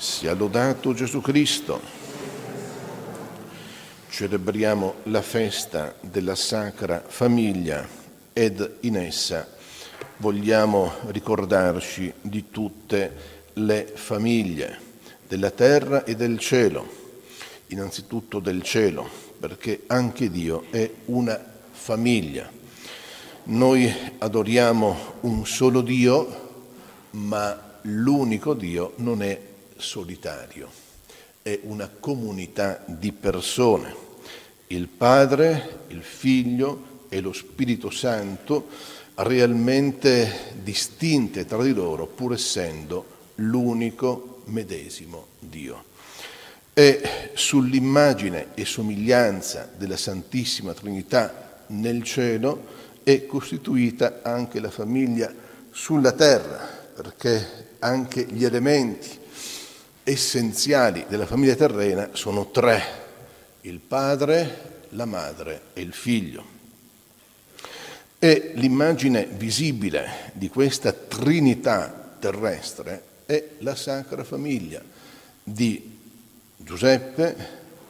Sia lodato Gesù Cristo. Celebriamo la festa della Sacra Famiglia ed in essa vogliamo ricordarci di tutte le famiglie della terra e del cielo, innanzitutto del cielo, perché anche Dio è una famiglia. Noi adoriamo un solo Dio, ma l'unico Dio non è solitario, è una comunità di persone. Il Padre, il Figlio e lo Spirito Santo realmente distinte tra di loro, pur essendo l'unico medesimo Dio. E sull'immagine e somiglianza della Santissima Trinità nel cielo è costituita anche la famiglia sulla terra, perché anche gli elementi essenziali della famiglia terrena sono tre, il padre, la madre e il figlio. E l'immagine visibile di questa trinità terrestre è la Sacra Famiglia di Giuseppe,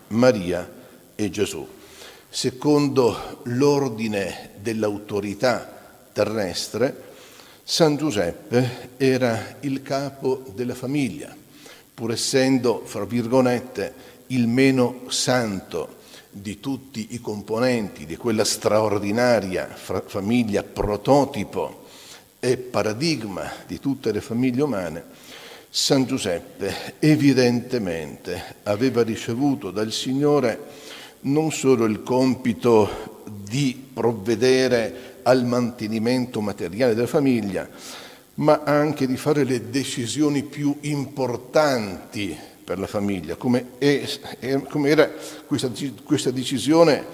Maria e Gesù. Secondo l'ordine dell'autorità terrestre, San Giuseppe era il capo della famiglia, pur essendo, fra virgolette, il meno santo di tutti i componenti di quella straordinaria famiglia prototipo e paradigma di tutte le famiglie umane, San Giuseppe evidentemente aveva ricevuto dal Signore non solo il compito di provvedere al mantenimento materiale della famiglia, ma anche di fare le decisioni più importanti per la famiglia, come, è, come era questa, questa, decisione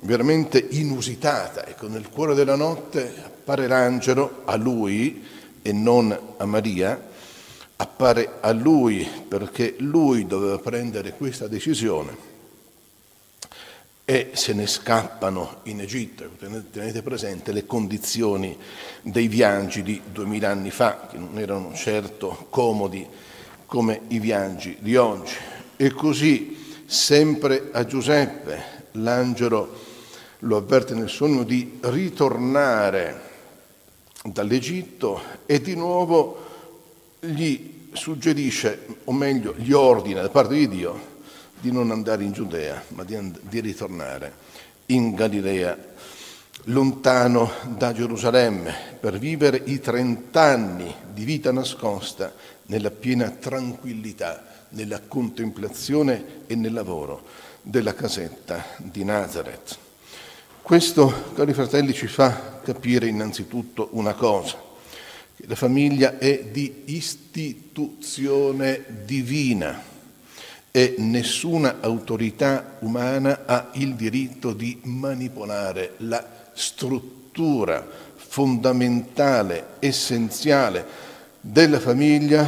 veramente inusitata. Ecco, nel cuore della notte appare l'angelo a lui e non a Maria, appare a lui perché lui doveva prendere questa decisione e se ne scappano in Egitto. Tenete presente le condizioni dei viaggi di duemila anni fa, che non erano certo comodi come i viaggi di oggi. E così, sempre a Giuseppe, l'angelo lo avverte nel sogno di ritornare dall'Egitto e di nuovo gli suggerisce, o meglio, gli ordina da parte di Dio di non andare in Giudea, ma di, and- di ritornare in Galilea, lontano da Gerusalemme, per vivere i trent'anni di vita nascosta nella piena tranquillità, nella contemplazione e nel lavoro della casetta di Nazareth. Questo, cari fratelli, ci fa capire innanzitutto una cosa, che la famiglia è di istituzione divina e nessuna autorità umana ha il diritto di manipolare la struttura fondamentale, essenziale della famiglia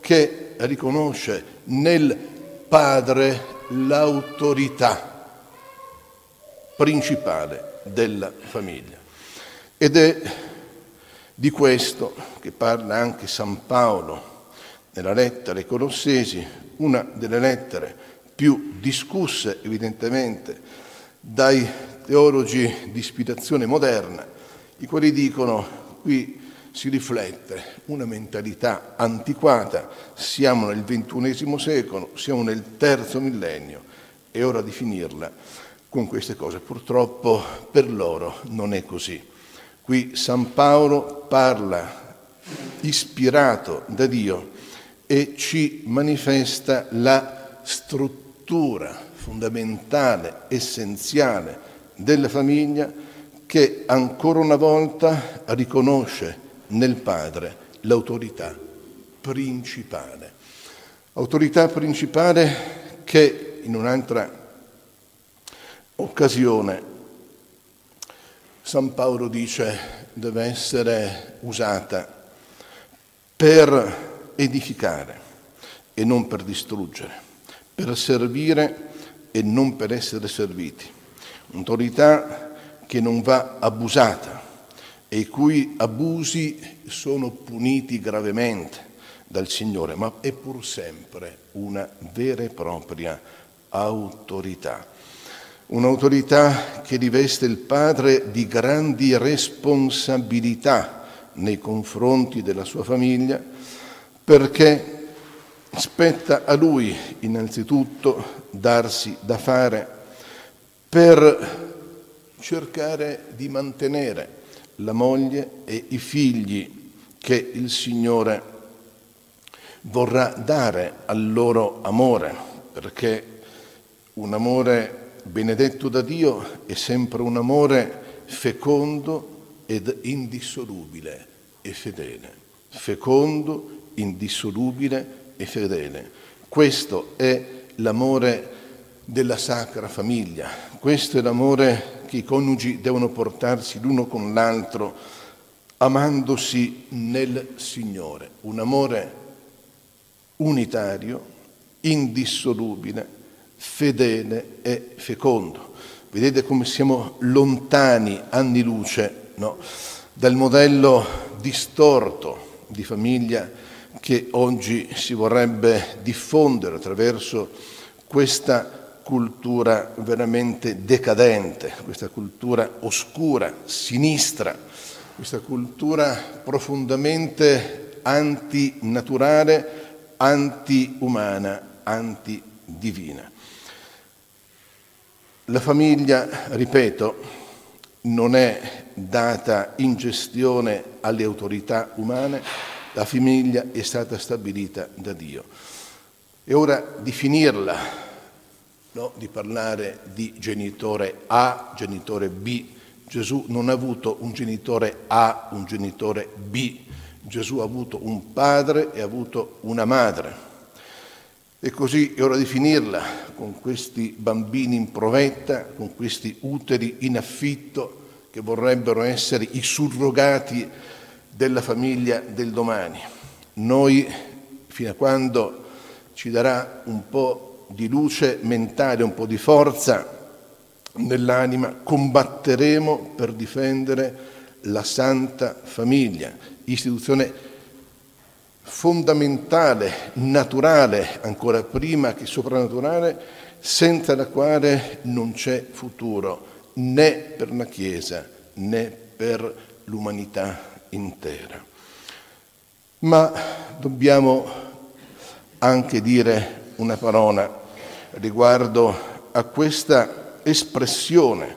che riconosce nel padre l'autorità principale della famiglia. Ed è di questo che parla anche San Paolo nella lettera ai Colossesi, una delle lettere più discusse evidentemente dai teologi di ispirazione moderna, i quali dicono qui si riflette una mentalità antiquata, siamo nel ventunesimo secolo, siamo nel terzo millennio, è ora di finirla con queste cose. Purtroppo per loro non è così. Qui San Paolo parla ispirato da Dio e ci manifesta la struttura fondamentale, essenziale della famiglia che ancora una volta riconosce nel padre l'autorità principale. Autorità principale che in un'altra occasione San Paolo dice deve essere usata per edificare e non per distruggere, per servire e non per essere serviti. Un'autorità che non va abusata e i cui abusi sono puniti gravemente, dal Signore, ma è pur sempre una vera e propria autorità. Un'autorità che riveste il padre di grandi responsabilità nei confronti della sua famiglia, perché spetta a lui innanzitutto darsi da fare per cercare di mantenere la moglie e i figli che il Signore vorrà dare al loro amore, perché un amore benedetto da Dio è sempre un amore fecondo ed indissolubile e fedele. Fecondo, indissolubile e fedele. Questo è l'amore della sacra famiglia, questo è l'amore che i coniugi devono portarsi l'uno con l'altro, amandosi nel Signore, un amore unitario, indissolubile, fedele e fecondo. Vedete come siamo lontani anni luce no? dal modello distorto di famiglia che oggi si vorrebbe diffondere attraverso questa cultura veramente decadente, questa cultura oscura, sinistra, questa cultura profondamente antinaturale, antiumana, antidivina. La famiglia, ripeto, non è data in gestione alle autorità umane, la famiglia è stata stabilita da Dio. È ora di finirla no? di parlare di genitore A, genitore B. Gesù non ha avuto un genitore A, un genitore B. Gesù ha avuto un padre e ha avuto una madre. E così è ora di finirla con questi bambini in provetta, con questi uteri in affitto che vorrebbero essere i surrogati della famiglia del domani. Noi, fino a quando ci darà un po' di luce mentale, un po' di forza nell'anima, combatteremo per difendere la Santa Famiglia, istituzione fondamentale, naturale, ancora prima che soprannaturale, senza la quale non c'è futuro né per la Chiesa né per l'umanità intera. Ma dobbiamo anche dire una parola riguardo a questa espressione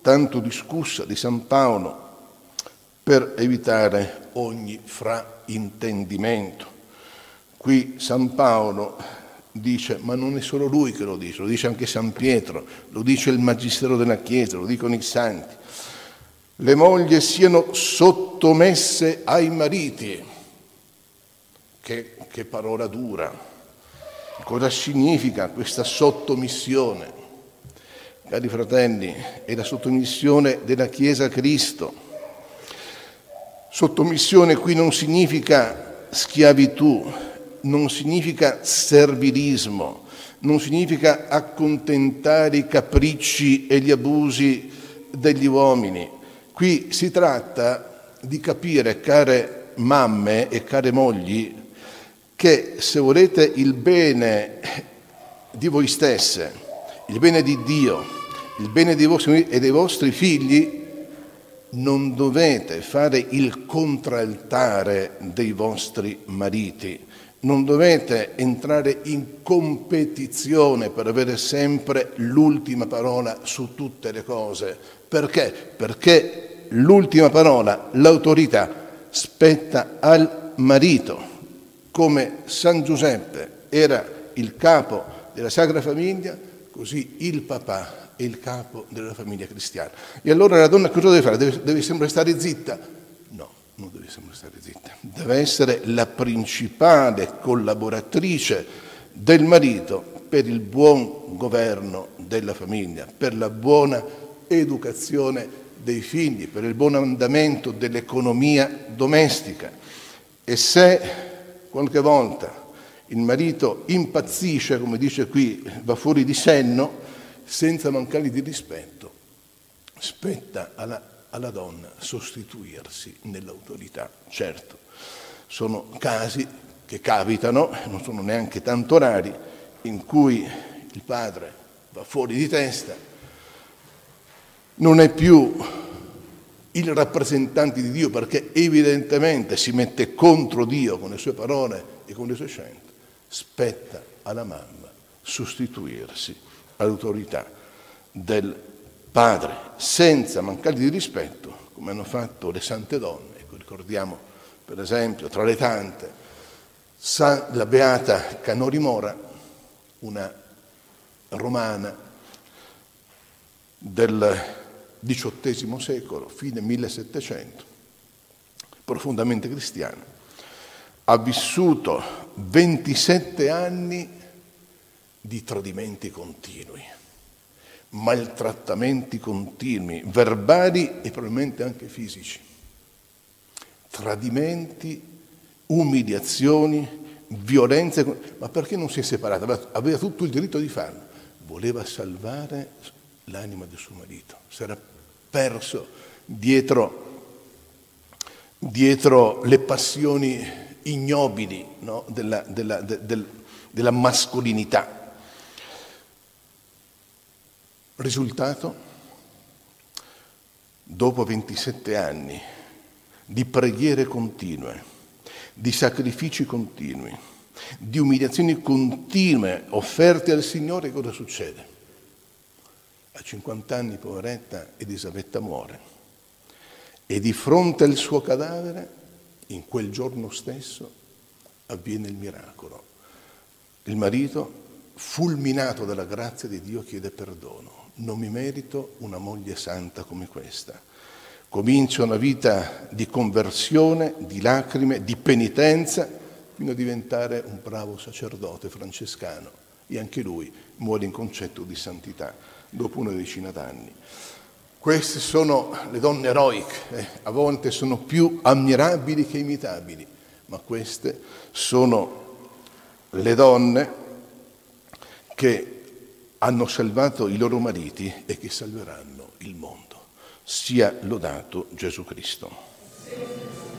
tanto discussa di San Paolo per evitare ogni fraintendimento. Qui San Paolo dice, ma non è solo lui che lo dice, lo dice anche San Pietro, lo dice il Magistero della Chiesa, lo dicono i santi. Le mogli siano sottomesse ai mariti. Che, che parola dura, Cosa significa questa sottomissione? Cari fratelli, è la sottomissione della Chiesa a Cristo. Sottomissione qui non significa schiavitù, non significa servilismo, non significa accontentare i capricci e gli abusi degli uomini. Qui si tratta di capire, care mamme e care mogli, che se volete il bene di voi stesse, il bene di Dio, il bene dei vostri e dei vostri figli, non dovete fare il contraltare dei vostri mariti, non dovete entrare in competizione per avere sempre l'ultima parola su tutte le cose. Perché? Perché l'ultima parola, l'autorità, spetta al marito come San Giuseppe era il capo della Sacra Famiglia, così il papà è il capo della famiglia cristiana. E allora la donna cosa deve fare? Deve, deve sempre stare zitta? No, non deve sempre stare zitta. Deve essere la principale collaboratrice del marito per il buon governo della famiglia, per la buona educazione dei figli, per il buon andamento dell'economia domestica. E se qualche volta il marito impazzisce, come dice qui, va fuori di senno, senza mancare di rispetto, spetta alla, alla donna sostituirsi nell'autorità. Certo, sono casi che capitano, non sono neanche tanto rari, in cui il padre va fuori di testa, non è più il rappresentante di Dio perché evidentemente si mette contro Dio con le sue parole e con le sue scelte, spetta alla mamma sostituirsi all'autorità del padre, senza mancare di rispetto, come hanno fatto le sante donne. Ecco, ricordiamo per esempio tra le tante la beata Canori Mora, una romana del XVIII secolo, fine 1700, profondamente cristiana, ha vissuto 27 anni di tradimenti continui, maltrattamenti continui, verbali e probabilmente anche fisici, tradimenti, umiliazioni, violenze, ma perché non si è separata? Aveva tutto il diritto di farlo, voleva salvare l'anima del suo marito, era perso dietro, dietro le passioni ignobili no? della, della, de, del, della mascolinità. Risultato? Dopo 27 anni di preghiere continue, di sacrifici continui, di umiliazioni continue offerte al Signore, cosa succede? A 50 anni, poveretta, Elisabetta muore. E di fronte al suo cadavere, in quel giorno stesso, avviene il miracolo. Il marito, fulminato dalla grazia di Dio, chiede perdono. Non mi merito una moglie santa come questa. Comincia una vita di conversione, di lacrime, di penitenza, fino a diventare un bravo sacerdote francescano. E anche lui muore in concetto di santità dopo una decina d'anni. Queste sono le donne eroiche, eh, a volte sono più ammirabili che imitabili, ma queste sono le donne che hanno salvato i loro mariti e che salveranno il mondo. Sia lodato Gesù Cristo.